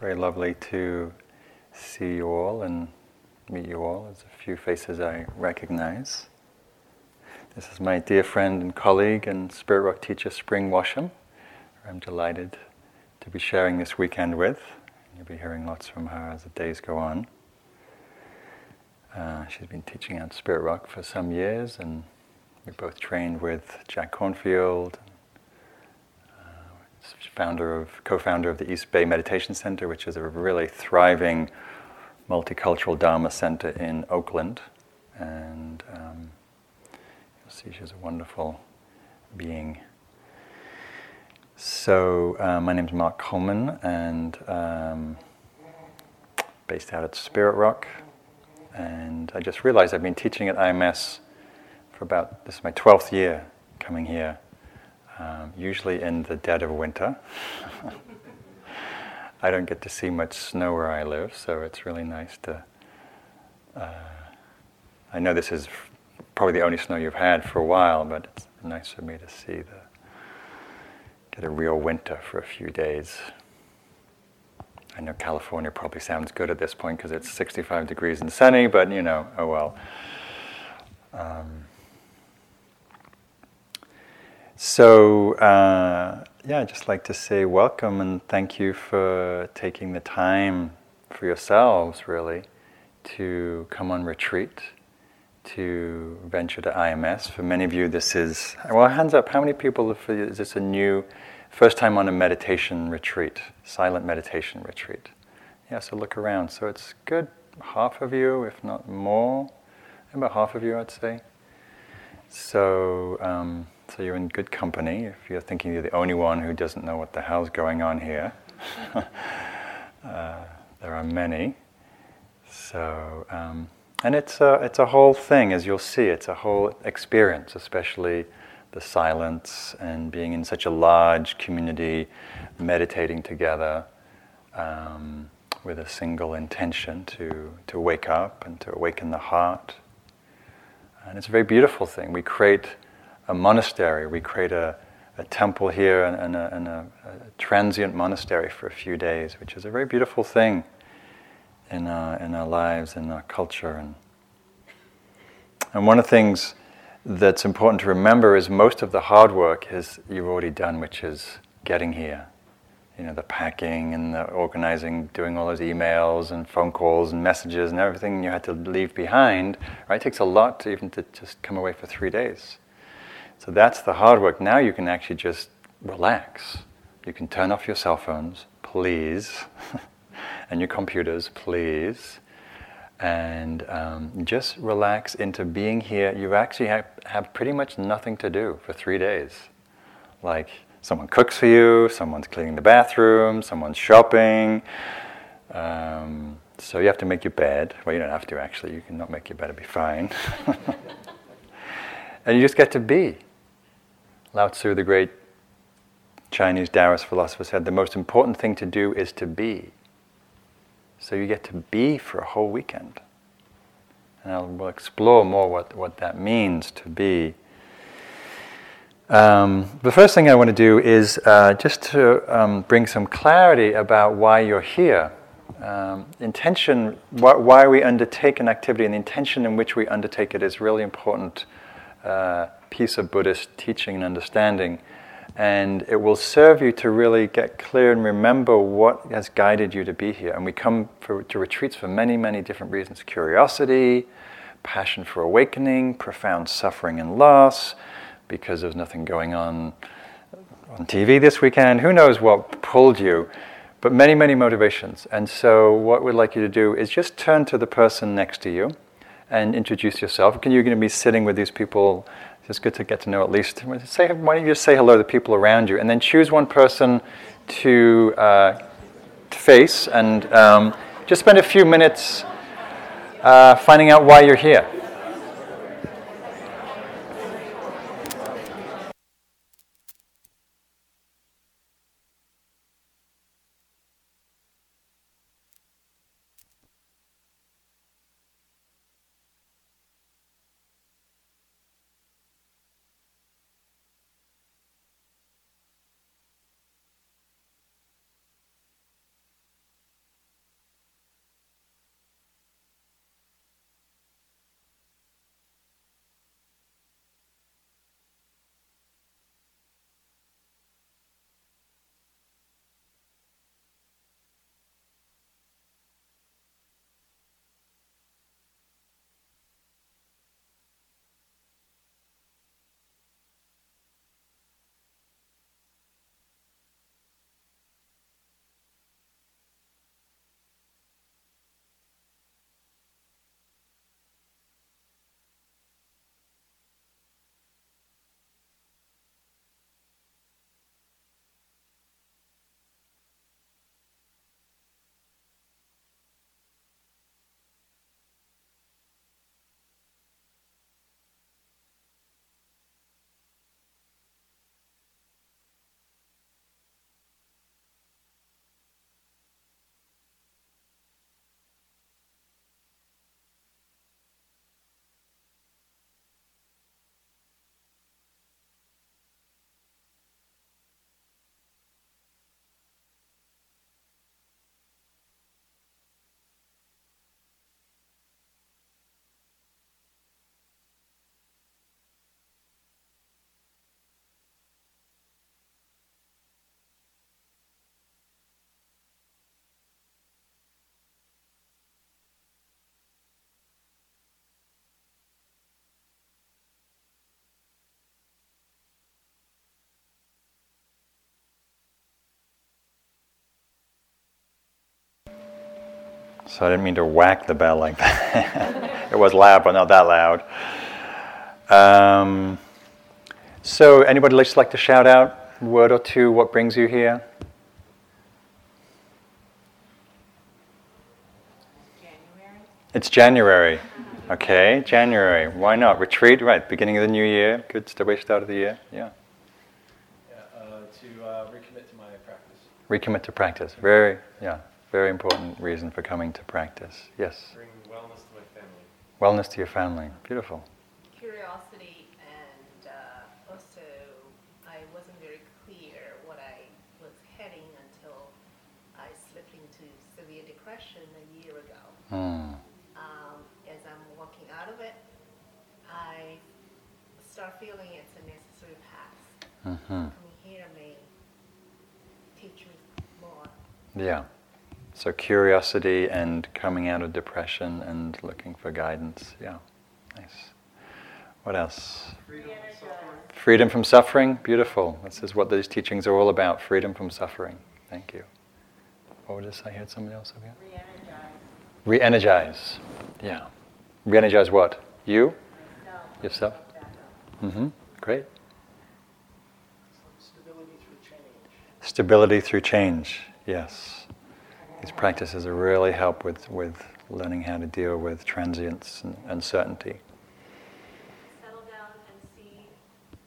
very lovely to see you all and meet you all. There's a few faces I recognize. This is my dear friend and colleague and Spirit Rock teacher, Spring Washam. I'm delighted to be sharing this weekend with. You'll be hearing lots from her as the days go on. Uh, she's been teaching at Spirit Rock for some years, and we both trained with Jack Kornfield, founder of, co-founder of the East Bay Meditation Center, which is a really thriving multicultural Dharma center in Oakland. And um, you'll see she's a wonderful being. So uh, my name is Mark Coleman, and um, based out at Spirit Rock. And I just realized I've been teaching at IMS for about this is my twelfth year coming here um, usually in the dead of winter. I don't get to see much snow where I live, so it's really nice to. Uh, I know this is probably the only snow you've had for a while, but it's nice for me to see the get a real winter for a few days. I know California probably sounds good at this point because it's 65 degrees and sunny, but you know, oh well. Um, so, uh, yeah, I'd just like to say welcome and thank you for taking the time for yourselves, really, to come on retreat, to venture to IMS. For many of you, this is, well, hands up, how many people is this a new, first time on a meditation retreat, silent meditation retreat? Yeah, so look around. So it's good, half of you, if not more, about half of you, I'd say. So, um, so you're in good company if you're thinking you're the only one who doesn't know what the hell's going on here. uh, there are many. So, um, and it's a, it's a whole thing, as you'll see. It's a whole experience, especially the silence and being in such a large community, meditating together um, with a single intention to, to wake up and to awaken the heart. And it's a very beautiful thing. We create a monastery. We create a, a temple here and, and, a, and a, a, transient monastery for a few days, which is a very beautiful thing in our, in our lives, in our culture. And, and one of the things that's important to remember is most of the hard work is you've already done, which is getting here. You know, the packing and the organizing, doing all those emails and phone calls and messages and everything you had to leave behind, right? It takes a lot to even to just come away for three days. So that's the hard work. Now you can actually just relax. You can turn off your cell phones, please, and your computers, please, and um, just relax into being here. You actually have, have pretty much nothing to do for three days. Like someone cooks for you, someone's cleaning the bathroom, someone's shopping. Um, so you have to make your bed. Well, you don't have to actually. You can not make your bed; it'll be fine. and you just get to be. Lao Tzu, the great Chinese Taoist philosopher, said the most important thing to do is to be. So you get to be for a whole weekend. And I'll, we'll explore more what, what that means to be. Um, the first thing I want to do is uh, just to um, bring some clarity about why you're here. Um, intention, wh- why we undertake an activity, and the intention in which we undertake it is really important. Uh, piece of Buddhist teaching and understanding. And it will serve you to really get clear and remember what has guided you to be here. And we come for, to retreats for many, many different reasons curiosity, passion for awakening, profound suffering and loss, because there's nothing going on on TV this weekend. Who knows what pulled you? But many, many motivations. And so, what we'd like you to do is just turn to the person next to you and introduce yourself. You're going to be sitting with these people it's good to get to know at least. Say, why don't you just say hello to the people around you, and then choose one person to, uh, to face, and um, just spend a few minutes uh, finding out why you're here. So I didn't mean to whack the bell like that. it was loud, but not that loud. Um, so, anybody just like to shout out a word or two? What brings you here? January. It's January. Okay, January. Why not? Retreat, right? Beginning of the new year. Good way start of the year. Yeah. Yeah. Uh, to uh, recommit to my practice. Recommit to practice. Very, yeah, very important reason for coming to practice. Yes. Bring wellness to my family. Wellness to your family. Beautiful. Curiosity and uh, also I wasn't very clear what I was heading until I slipped into severe depression a year ago. Hmm. start feeling it's a necessary path. Mm-hmm. Coming here may teach me more. Yeah. So curiosity and coming out of depression and looking for guidance. Yeah. Nice. What else? Freedom from suffering. Freedom from suffering. Beautiful. This is what these teachings are all about. Freedom from suffering. Thank you. What was this? I heard somebody else over here. Re-energize. Re-energize. Yeah. Re-energize what? You? No. Yourself? Mm-hmm. Great. Stability through change. Stability through change. Yes. These practices are really help with, with learning how to deal with transience and uncertainty. Settle down and see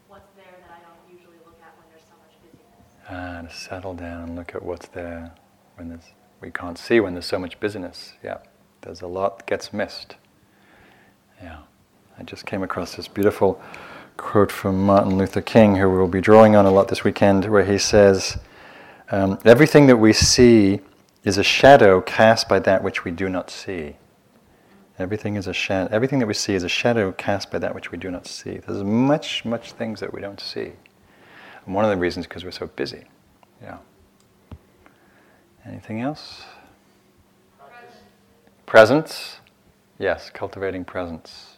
what's there that I don't usually look at when there's so much busyness. And settle down and look at what's there when there's, we can't see when there's so much busyness. Yeah. There's a lot that gets missed. Yeah. I just came across this beautiful quote from Martin Luther King, who we'll be drawing on a lot this weekend, where he says, um, Everything that we see is a shadow cast by that which we do not see. Everything is a shadow. Everything that we see is a shadow cast by that which we do not see. There's much, much things that we don't see. And one of the reasons is because we're so busy. Yeah. Anything else? Practice. Presence. Yes, cultivating presence.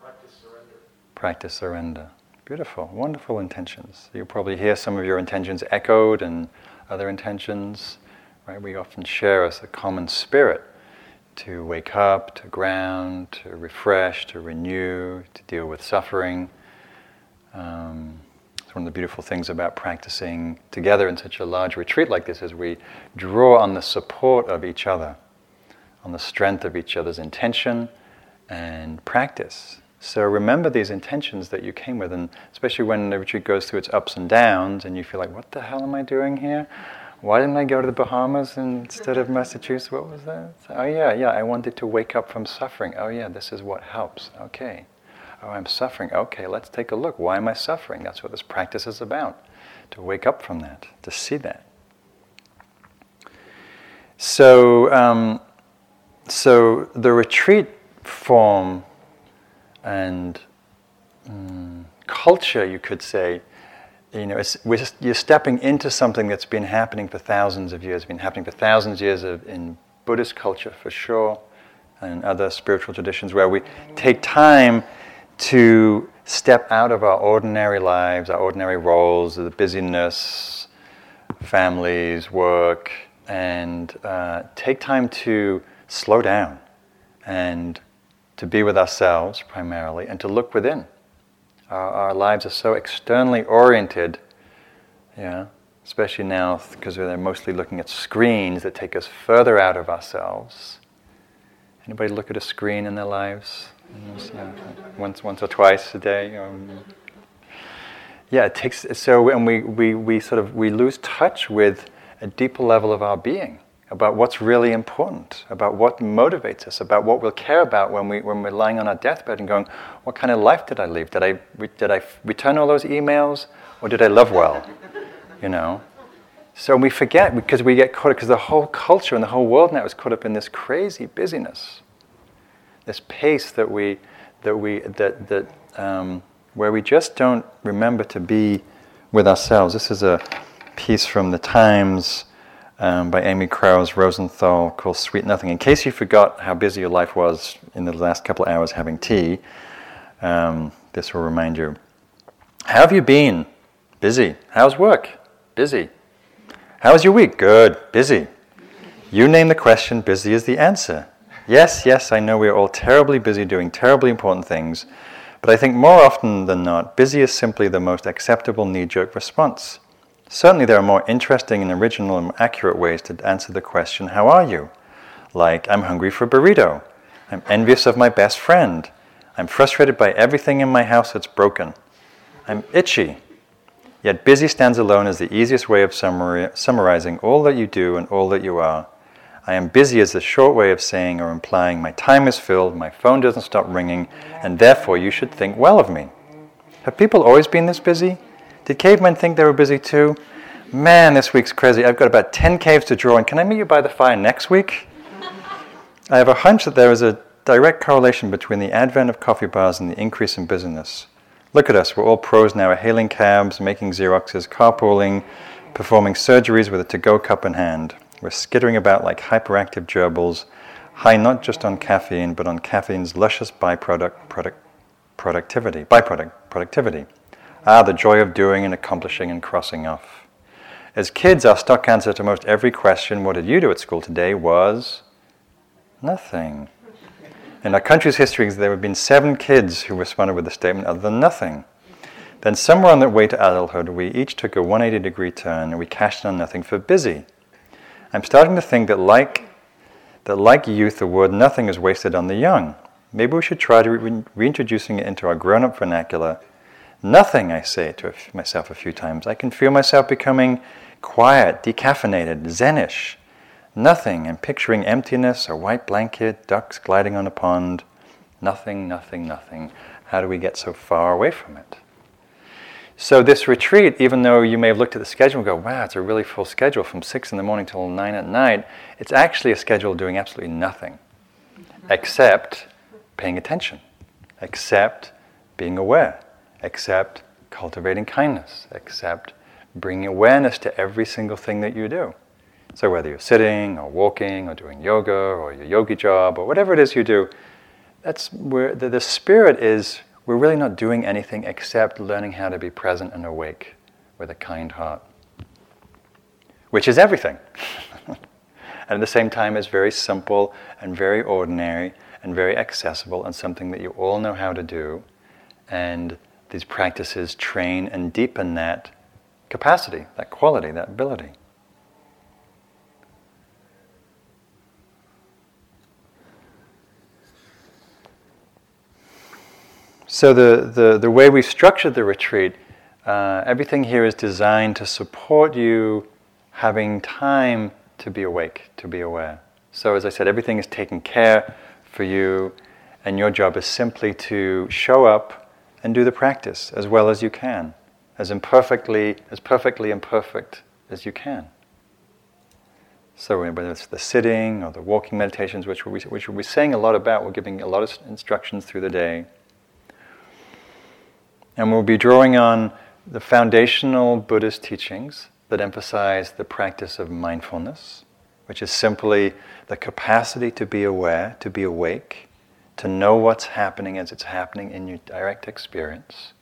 Practice surrender. Practice surrender. Beautiful, wonderful intentions. You'll probably hear some of your intentions echoed and other intentions. Right? We often share as a common spirit to wake up, to ground, to refresh, to renew, to deal with suffering. Um, it's one of the beautiful things about practicing together in such a large retreat like this is we draw on the support of each other, on the strength of each other's intention and practice. So remember these intentions that you came with, and especially when the retreat goes through its ups and downs, and you feel like, what the hell am I doing here? Why didn't I go to the Bahamas instead of Massachusetts? What was that? Oh, yeah, yeah, I wanted to wake up from suffering. Oh, yeah, this is what helps. Okay. Oh, I'm suffering. Okay, let's take a look. Why am I suffering? That's what this practice is about. To wake up from that, to see that. So, um, so the retreat form and um, culture, you could say, you know, just, you're stepping into something that's been happening for thousands of years, been happening for thousands of years of, in Buddhist culture for sure, and other spiritual traditions where we take time to step out of our ordinary lives, our ordinary roles, the busyness, families, work, and uh, take time to slow down and to be with ourselves primarily and to look within. Our, our lives are so externally oriented, yeah, especially now because they're mostly looking at screens that take us further out of ourselves. Anybody look at a screen in their lives? once, once or twice a day. Um, yeah, it takes so, and we, we, we sort of we lose touch with a deeper level of our being about what's really important, about what motivates us, about what we'll care about when, we, when we're lying on our deathbed and going, what kind of life did I live? Did I, did I return all those emails or did I love well? You know? So we forget because we get caught up, because the whole culture and the whole world now is caught up in this crazy busyness, this pace that we, that we, that, that, um, where we just don't remember to be with ourselves. This is a piece from the Times um, by Amy Krouse Rosenthal called Sweet Nothing. In case you forgot how busy your life was in the last couple of hours having tea, um, this will remind you. How have you been? Busy. How's work? Busy. How was your week? Good. Busy. You name the question, busy is the answer. Yes, yes, I know we are all terribly busy doing terribly important things, but I think more often than not, busy is simply the most acceptable knee jerk response. Certainly, there are more interesting and original and accurate ways to answer the question, How are you? Like, I'm hungry for a burrito. I'm envious of my best friend. I'm frustrated by everything in my house that's broken. I'm itchy. Yet, busy stands alone as the easiest way of summarizing all that you do and all that you are. I am busy as a short way of saying or implying my time is filled, my phone doesn't stop ringing, and therefore you should think well of me. Have people always been this busy? Did cavemen think they were busy too? Man, this week's crazy. I've got about 10 caves to draw, and can I meet you by the fire next week? I have a hunch that there is a direct correlation between the advent of coffee bars and the increase in busyness. Look at us, we're all pros now, hailing cabs, making Xeroxes, carpooling, performing surgeries with a to go cup in hand. We're skittering about like hyperactive gerbils, high not just on caffeine, but on caffeine's luscious byproduct product, productivity, byproduct productivity. Ah, the joy of doing and accomplishing and crossing off. As kids, our stock answer to most every question, what did you do at school today, was nothing. In our country's history, there have been seven kids who responded with the statement other than nothing. Then, somewhere on the way to adulthood, we each took a 180 degree turn and we cashed in on nothing for busy. I'm starting to think that, like, that like youth, the word nothing is wasted on the young. Maybe we should try to re- reintroducing it into our grown up vernacular. Nothing, I say to myself a few times. I can feel myself becoming quiet, decaffeinated, zenish. Nothing, and picturing emptiness, a white blanket, ducks gliding on a pond. Nothing, nothing, nothing. How do we get so far away from it? So, this retreat, even though you may have looked at the schedule and go, wow, it's a really full schedule from 6 in the morning till 9 at night, it's actually a schedule doing absolutely nothing except paying attention, except being aware, except cultivating kindness, except bringing awareness to every single thing that you do. So, whether you're sitting or walking or doing yoga or your yogi job or whatever it is you do, that's where the, the spirit is we're really not doing anything except learning how to be present and awake with a kind heart, which is everything. and at the same time, it's very simple and very ordinary and very accessible and something that you all know how to do. And these practices train and deepen that capacity, that quality, that ability. So the, the, the way we've structured the retreat, uh, everything here is designed to support you having time to be awake, to be aware. So as I said, everything is taken care for you, and your job is simply to show up and do the practice as well as you can, as imperfectly, as perfectly imperfect as you can. So whether it's the sitting or the walking meditations, which we'll, be, which we'll be saying a lot about, we're giving a lot of instructions through the day. And we'll be drawing on the foundational Buddhist teachings that emphasize the practice of mindfulness, which is simply the capacity to be aware, to be awake, to know what's happening as it's happening in your direct experience,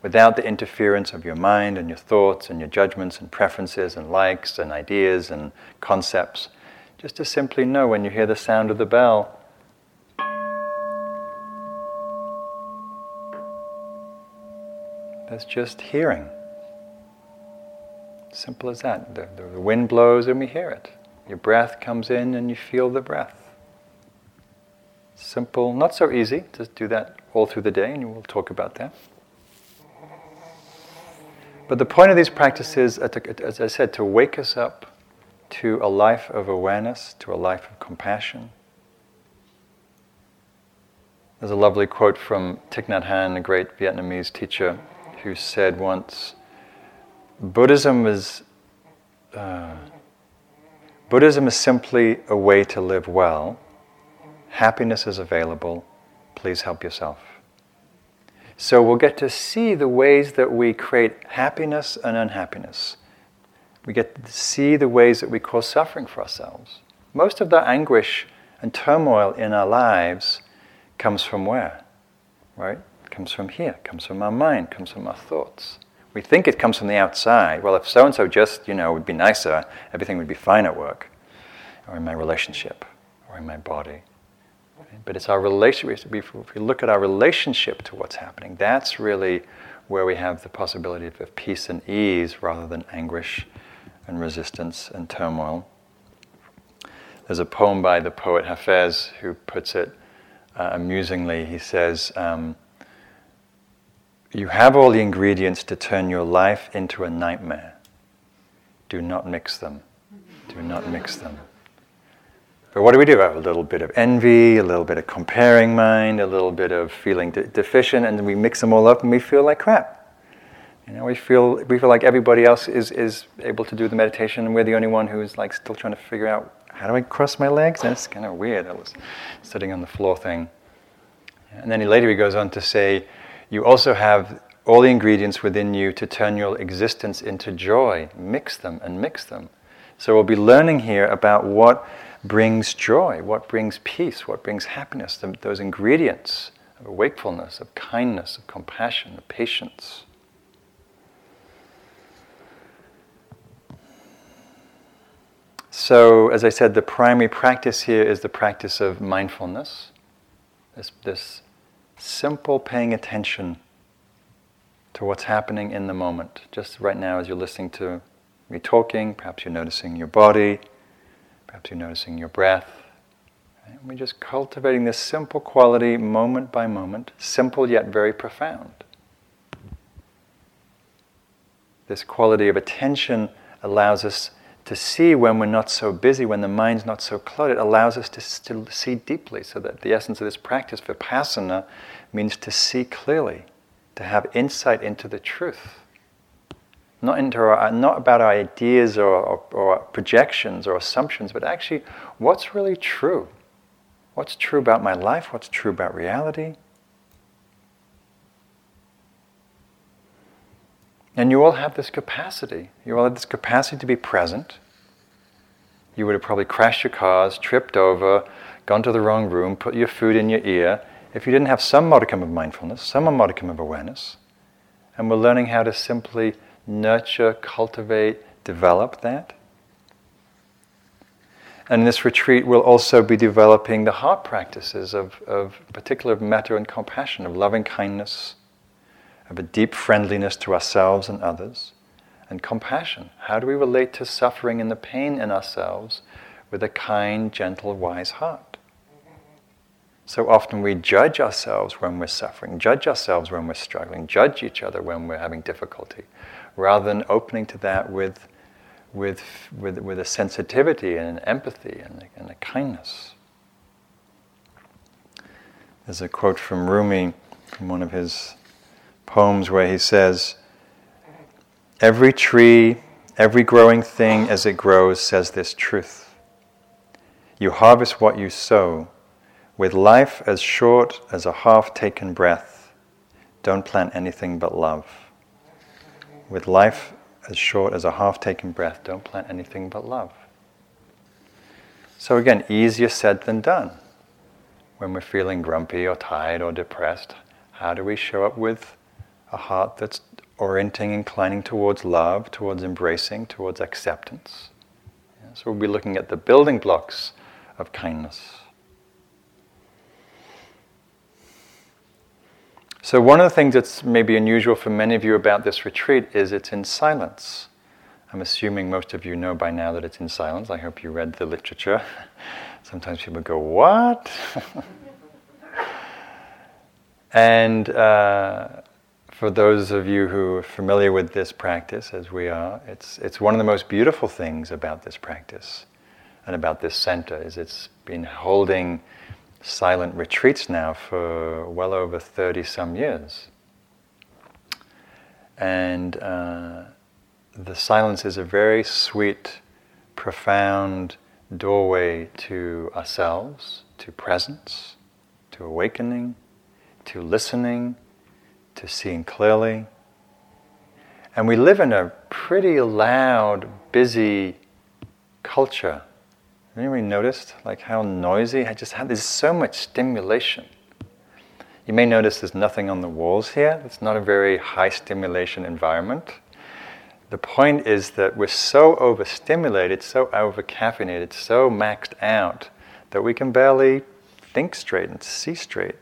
without the interference of your mind and your thoughts and your judgments and preferences and likes and ideas and concepts. Just to simply know when you hear the sound of the bell, That's just hearing. Simple as that. The, the, wind blows and we hear it. Your breath comes in and you feel the breath. Simple, not so easy. Just do that all through the day and we'll talk about that. But the point of these practices, as I said, to wake us up to a life of awareness, to a life of compassion. There's a lovely quote from Thich Nhat Hanh, a great Vietnamese teacher who said once, Buddhism is uh, Buddhism is simply a way to live well. Happiness is available. Please help yourself. So we'll get to see the ways that we create happiness and unhappiness. We get to see the ways that we cause suffering for ourselves. Most of the anguish and turmoil in our lives comes from where? Right? comes from here, comes from our mind, comes from our thoughts. We think it comes from the outside. Well, if so and so just, you know, would be nicer, everything would be fine at work. or in my relationship, or in my body. But it's our relationship. If we look at our relationship to what's happening, that's really where we have the possibility of peace and ease rather than anguish and resistance and turmoil. There's a poem by the poet Hafez who puts it uh, amusingly. He says, um, You have all the ingredients to turn your life into a nightmare. Do not mix them. Do not mix them. But what do we do? a little bit of envy, a little bit of comparing mind, a little bit of feeling de- deficient, and we mix them all up and we feel like crap. You know, we feel, we feel like everybody else is, is able to do the meditation and we're the only one who's like still trying to figure out how do I cross my legs? That's kind of weird. I was sitting on the floor thing. And then later he goes on to say, you also have all the ingredients within you to turn your existence into joy. Mix them and mix them. So we'll be learning here about what brings joy, what brings peace, what brings happiness, the, those ingredients of wakefulness, of kindness, of compassion, of patience. So, as I said, the primary practice here is the practice of mindfulness, this, this simple paying attention to what's happening in the moment. Just right now, as you're listening to me talking, perhaps you're noticing your body, Perhaps you're noticing your breath. We're just cultivating this simple quality moment by moment, simple yet very profound. This quality of attention allows us to see when we're not so busy, when the mind's not so cluttered. Allows us to, to see deeply, so that the essence of this practice, vipassana, means to see clearly, to have insight into the truth not into our, uh, not about our ideas or, or, or, projections or assumptions, but actually what's really true. What's true about my life? What's true about reality? And you all have this capacity. You all have this capacity to be present. You would have probably crashed your cars, tripped over, gone to the wrong room, put your food in your ear if you didn't have some modicum of mindfulness, some modicum of awareness. And we're learning how to simply nurture, cultivate, develop that. And in this retreat, we'll also be developing the heart practices of, of particular metta and compassion, of loving kindness, of a deep friendliness to ourselves and others, and compassion. How do we relate to suffering and the pain in ourselves with a kind, gentle, wise heart? So often we judge ourselves when we're suffering, judge ourselves when we're struggling, judge each other when we're having difficulty rather than opening to that with, with, with, with a sensitivity and an empathy and a, and a kindness. There's a quote from Rumi from one of his poems where he says, Every tree, every growing thing as it grows says this truth. You harvest what you sow. With life as short as a half taken breath, don't plant anything but love. With life as short as a half taken breath, don't plant anything but love. So, again, easier said than done. When we're feeling grumpy or tired or depressed, how do we show up with a heart that's orienting, inclining towards love, towards embracing, towards acceptance? So, we'll be looking at the building blocks of kindness. So, one of the things that's maybe unusual for many of you about this retreat is it's in silence. I'm assuming most of you know by now that it's in silence. I hope you read the literature. Sometimes people go, What? and uh, for those of you who are familiar with this practice, as we are, it's, it's one of the most beautiful things about this practice and about this center is it's been holding silent retreats now for well over 30 some years. And uh, the silence is a very sweet, profound doorway to ourselves, to presence, to awakening, to listening, to seeing clearly. And we live in a pretty loud, busy culture Anybody noticed like how noisy? I just had there's so much stimulation. You may notice there's nothing on the walls here. It's not a very high stimulation environment. The point is that we're so overstimulated, so over-caffeinated, so maxed out that we can barely think straight and see straight.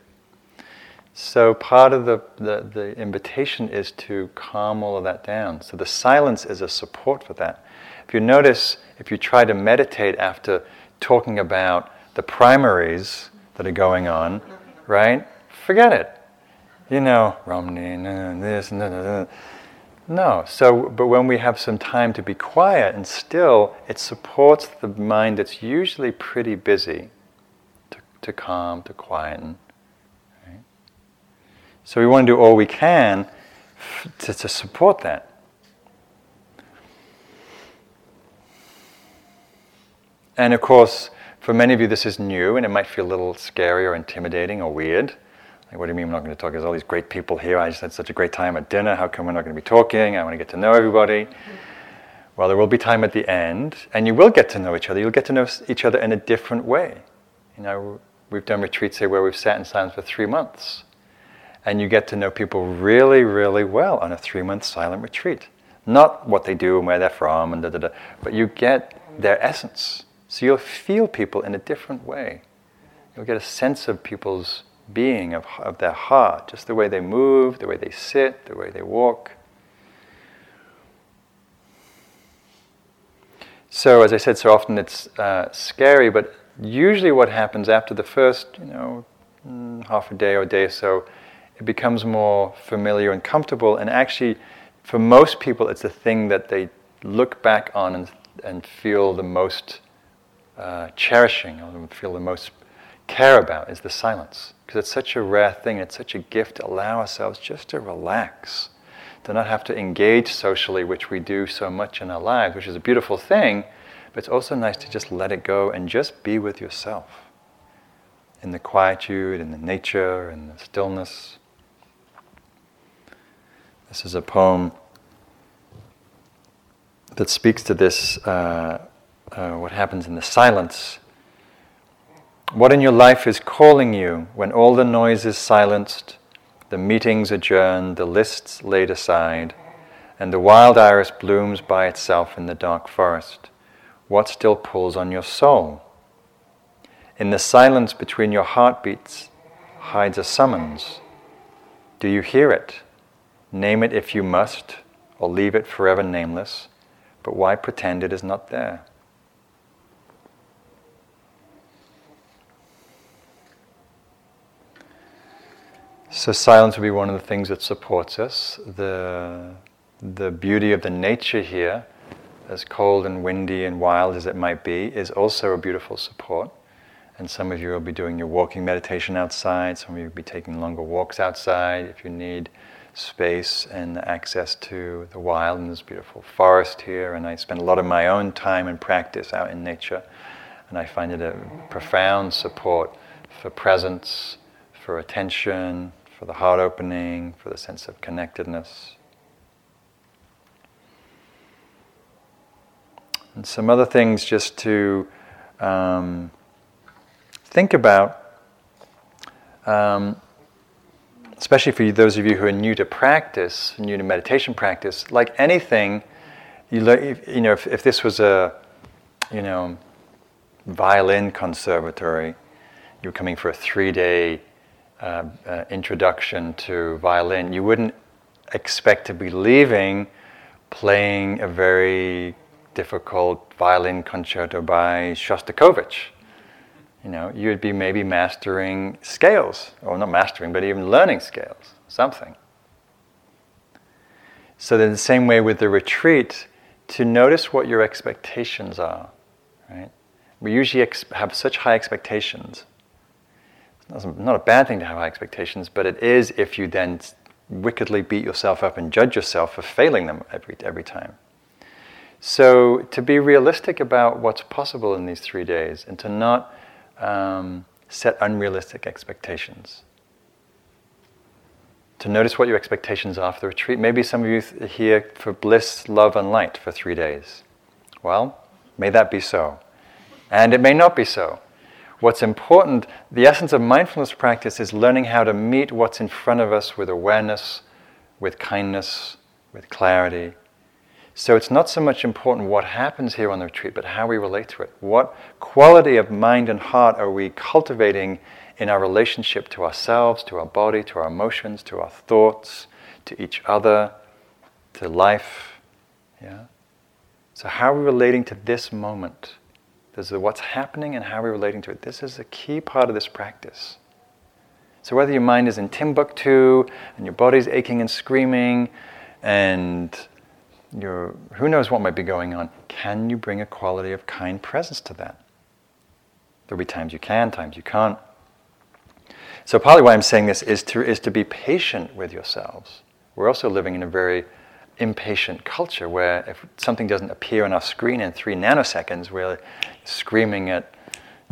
So part of the, the, the, invitation is to calm all of that down. So the silence is a support for that. If you notice, if you try to meditate after talking about the primaries that are going on, right? Forget it. You know, Romney, uh, and this, no. No. So, but when we have some time to be quiet and still, it supports the mind that's usually pretty busy to, to calm, to quieten. So we want to do all we can f- to, to support that. And of course, for many of you, this is new and it might feel a little scary or intimidating or weird. Like, what do you mean we're not going to talk? There's all these great people here. I just had such a great time at dinner. How come we're not going to be talking? I want to get to know everybody. Well, there will be time at the end, and you will get to know each other. You'll get to know each other in a different way. You know, we've done retreats here where we've sat in silence for three months and you get to know people really, really well on a three month silent retreat. Not what they do and where they're from, and da, da, da, but you get their essence. So you'll feel people in a different way. You'll get a sense of people's being, of, of their heart, just the way they move, the way they sit, the way they walk. So, as I said, so often it's uh, scary, but usually what happens after the first, you know, mm, half a day or a day or so, it becomes more familiar and comfortable. And actually, for most people, it's the thing that they look back on and, and feel the most uh, cherishing or feel the most care about is the silence. Because it's such a rare thing, it's such a gift to allow ourselves just to relax, to not have to engage socially, which we do so much in our lives, which is a beautiful thing, but it's also nice to just let it go and just be with yourself in the quietude, in the nature, in the stillness. This is a poem that speaks to this uh, uh, what happens in the silence. What in your life is calling you when all the noise is silenced, the meetings adjourned, the lists laid aside, and the wild iris blooms by itself in the dark forest? What still pulls on your soul? In the silence between your heartbeats hides a summons. Do you hear it? Name it if you must, or leave it forever nameless, but why pretend it is not there? So, silence will be one of the things that supports us. The, the beauty of the nature here, as cold and windy and wild as it might be, is also a beautiful support. And some of you will be doing your walking meditation outside, some of you will be taking longer walks outside if you need space and access to the wild and this beautiful forest here. And I spend a lot of my own time and practice out in nature. And I find it a profound support for presence, for attention, for the heart opening, for the sense of connectedness. And some other things just to um, think about. Um, especially for those of you who are new to practice, new to meditation practice, like anything, you, you know, if, if this was a, you know, violin conservatory, you were coming for a three-day uh, uh, introduction to violin, you wouldn't expect to be leaving playing a very difficult violin concerto by Shostakovich you know, you would be maybe mastering scales, or not mastering, but even learning scales, something. So, in the same way with the retreat, to notice what your expectations are, right? We usually ex- have such high expectations. It's not a bad thing to have high expectations, but it is if you then wickedly beat yourself up and judge yourself for failing them every, every time. So, to be realistic about what's possible in these three days and to not um, set unrealistic expectations. To notice what your expectations are for the retreat. Maybe some of you th- here for bliss, love, and light for three days. Well, may that be so. And it may not be so. What's important, the essence of mindfulness practice is learning how to meet what's in front of us with awareness, with kindness, with clarity. So it's not so much important what happens here on the retreat, but how we relate to it. What quality of mind and heart are we cultivating in our relationship to ourselves, to our body, to our emotions, to our thoughts, to each other, to life? Yeah? So, how are we relating to this moment? There's the what's happening and how we're relating to it. This is a key part of this practice. So, whether your mind is in Timbuktu and your body's aching and screaming and your, who knows what might be going on, can you bring a quality of kind presence to that? There'll be times you can, times you can't. So, partly why I'm saying this is to, is to be patient with yourselves. We're also living in a very impatient culture where if something doesn't appear on our screen in three nanoseconds, we're screaming at,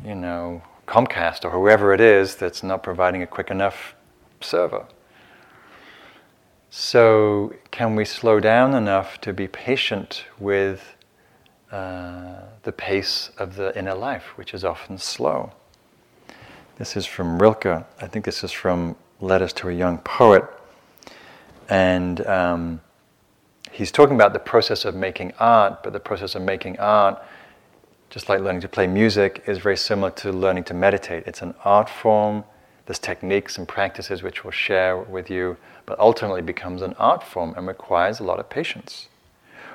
you know, Comcast or whoever it is that's not providing a quick enough server. So, can we slow down enough to be patient with uh, the pace of the inner life, which is often slow? This is from Rilke. I think this is from Letters to a Young Poet. And um, he's talking about the process of making art, but the process of making art, just like learning to play music, is very similar to learning to meditate. It's an art form, there's techniques and practices which we'll share with you, but ultimately becomes an art form and requires a lot of patience.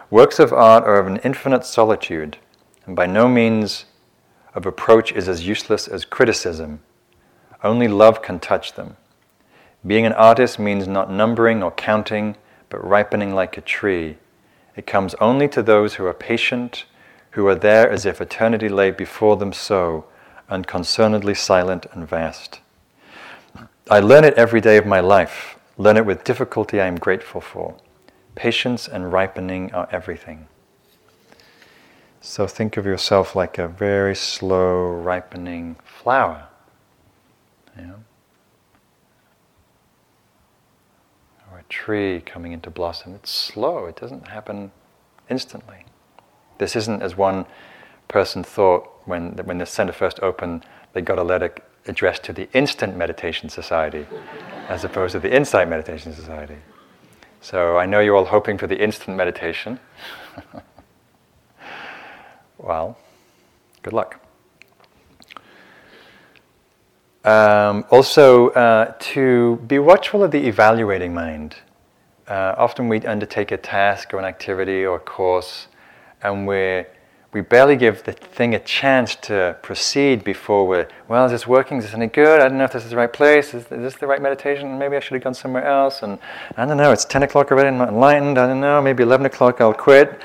Works of art are of an infinite solitude, and by no means of approach is as useless as criticism. Only love can touch them. Being an artist means not numbering or counting, but ripening like a tree. It comes only to those who are patient, who are there as if eternity lay before them so, unconcernedly silent and vast. I learn it every day of my life, learn it with difficulty I am grateful for. Patience and ripening are everything. So think of yourself like a very slow ripening flower. Know? Tree coming into blossom. It's slow, it doesn't happen instantly. This isn't as one person thought when, when the center first opened, they got a letter addressed to the Instant Meditation Society as opposed to the Insight Meditation Society. So I know you're all hoping for the instant meditation. well, good luck. Um, also, uh, to be watchful of the evaluating mind. Uh, often we undertake a task or an activity or a course, and we we barely give the thing a chance to proceed before we're, well, is this working? Is this any good? I don't know if this is the right place. Is, is this the right meditation? Maybe I should have gone somewhere else. And I don't know, it's 10 o'clock already, I'm not enlightened. I don't know, maybe 11 o'clock I'll quit.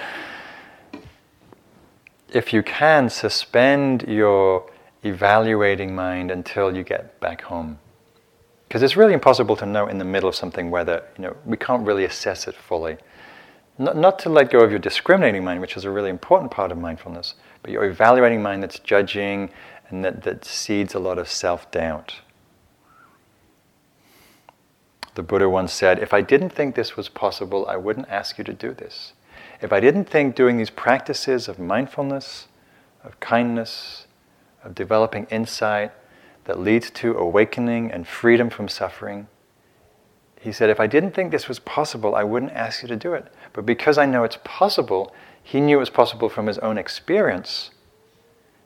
If you can, suspend your evaluating mind until you get back home. Because it's really impossible to know in the middle of something whether, you know, we can't really assess it fully. Not, not to let go of your discriminating mind, which is a really important part of mindfulness, but your evaluating mind that's judging and that, that seeds a lot of self doubt. The Buddha once said, If I didn't think this was possible, I wouldn't ask you to do this. If I didn't think doing these practices of mindfulness, of kindness, of developing insight that leads to awakening and freedom from suffering. He said, If I didn't think this was possible, I wouldn't ask you to do it. But because I know it's possible, he knew it was possible from his own experience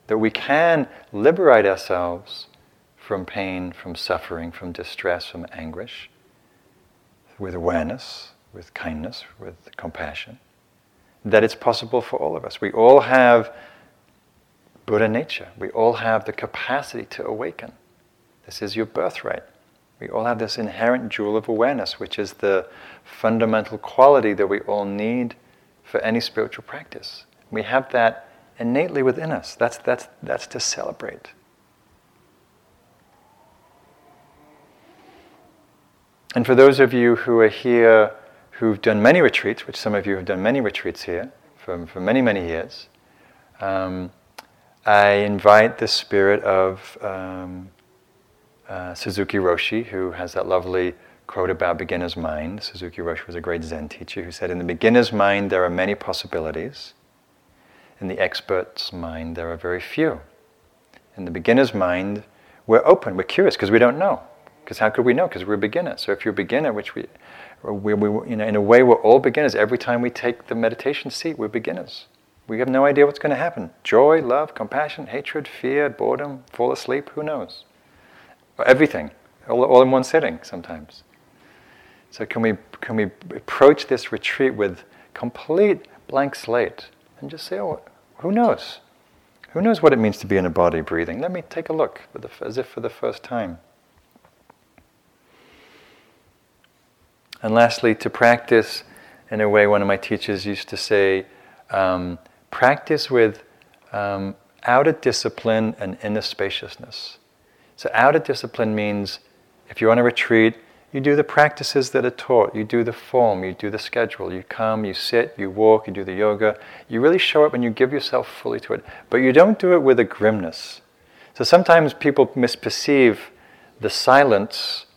that we can liberate ourselves from pain, from suffering, from distress, from anguish with awareness, with kindness, with compassion. That it's possible for all of us. We all have Buddha nature. We all have the capacity to awaken. This is your birthright. We all have this inherent jewel of awareness, which is the fundamental quality that we all need for any spiritual practice. We have that innately within us. That's, that's, that's to celebrate. And for those of you who are here who've done many retreats, which some of you have done many retreats here for, for many, many years, um, I invite the spirit of um, uh, Suzuki Roshi, who has that lovely quote about beginner's mind. Suzuki Roshi was a great Zen teacher who said, In the beginner's mind, there are many possibilities. In the expert's mind, there are very few. In the beginner's mind, we're open, we're curious because we don't know. Because how could we know? Because we're a beginner. So if you're a beginner, which we, we, we, you know, in a way, we're all beginners. Every time we take the meditation seat, we're beginners. We have no idea what's going to happen. Joy, love, compassion, hatred, fear, boredom, fall asleep, who knows? Everything, all, all in one sitting sometimes. So can we, can we approach this retreat with complete blank slate and just say, oh, who knows? Who knows what it means to be in a body breathing? Let me take a look the, as if for the first time. And lastly, to practice in a way, one of my teachers used to say, um, practice with um, outer discipline and inner spaciousness. So, outer discipline means if you're on a retreat, you do the practices that are taught, you do the form, you do the schedule, you come, you sit, you walk, you do the yoga. You really show up and you give yourself fully to it. But you don't do it with a grimness. So sometimes people misperceive the silence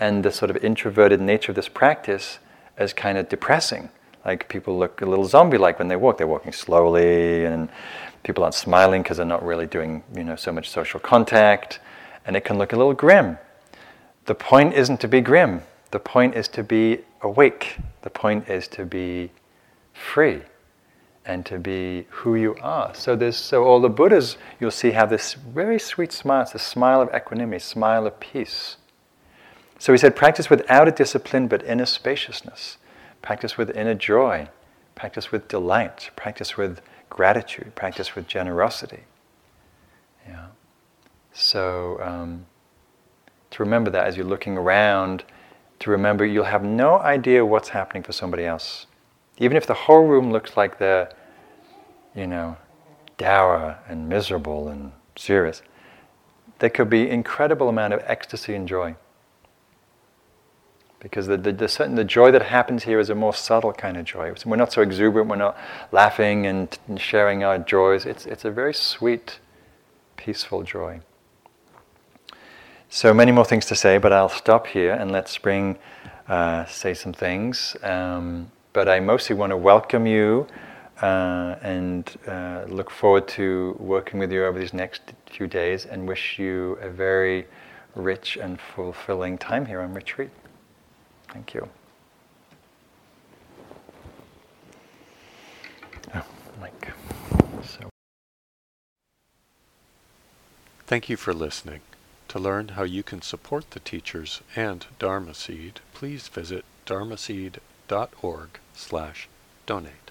and the sort of introverted nature of this practice as kind of depressing. Like people look a little zombie-like when they walk. They're walking slowly, and people aren't smiling because they're not really doing, you know, so much social contact, and it can look a little grim. The point isn't to be grim. The point is to be awake. The point is to be free and to be who you are. So so all the Buddhas you'll see have this very sweet smile. It's a smile of equanimity, smile of peace. So he said, practice without a discipline but in a spaciousness practice with inner joy, practice with delight, practice with gratitude, practice with generosity. Yeah. So um, to remember that as you're looking around, to remember you'll have no idea what's happening for somebody else. Even if the whole room looks like they're, you know, dour and miserable and serious, there could be incredible amount of ecstasy and joy. Because the, the, the, the, joy that happens here is a more subtle kind of joy. We're not so exuberant, we're not laughing and, and sharing our joys. It's, it's a very sweet, peaceful joy. So many more things to say, but I'll stop here and let Spring uh, say some things. Um, but I mostly want to welcome you uh, and uh, look forward to working with you over these next few days and wish you a very rich and fulfilling time here on retreat. Thank you. Oh, Mike. So. Thank you for listening. To learn how you can support the teachers and Dharma Seed, please visit dharma dharmaseed.org slash donate.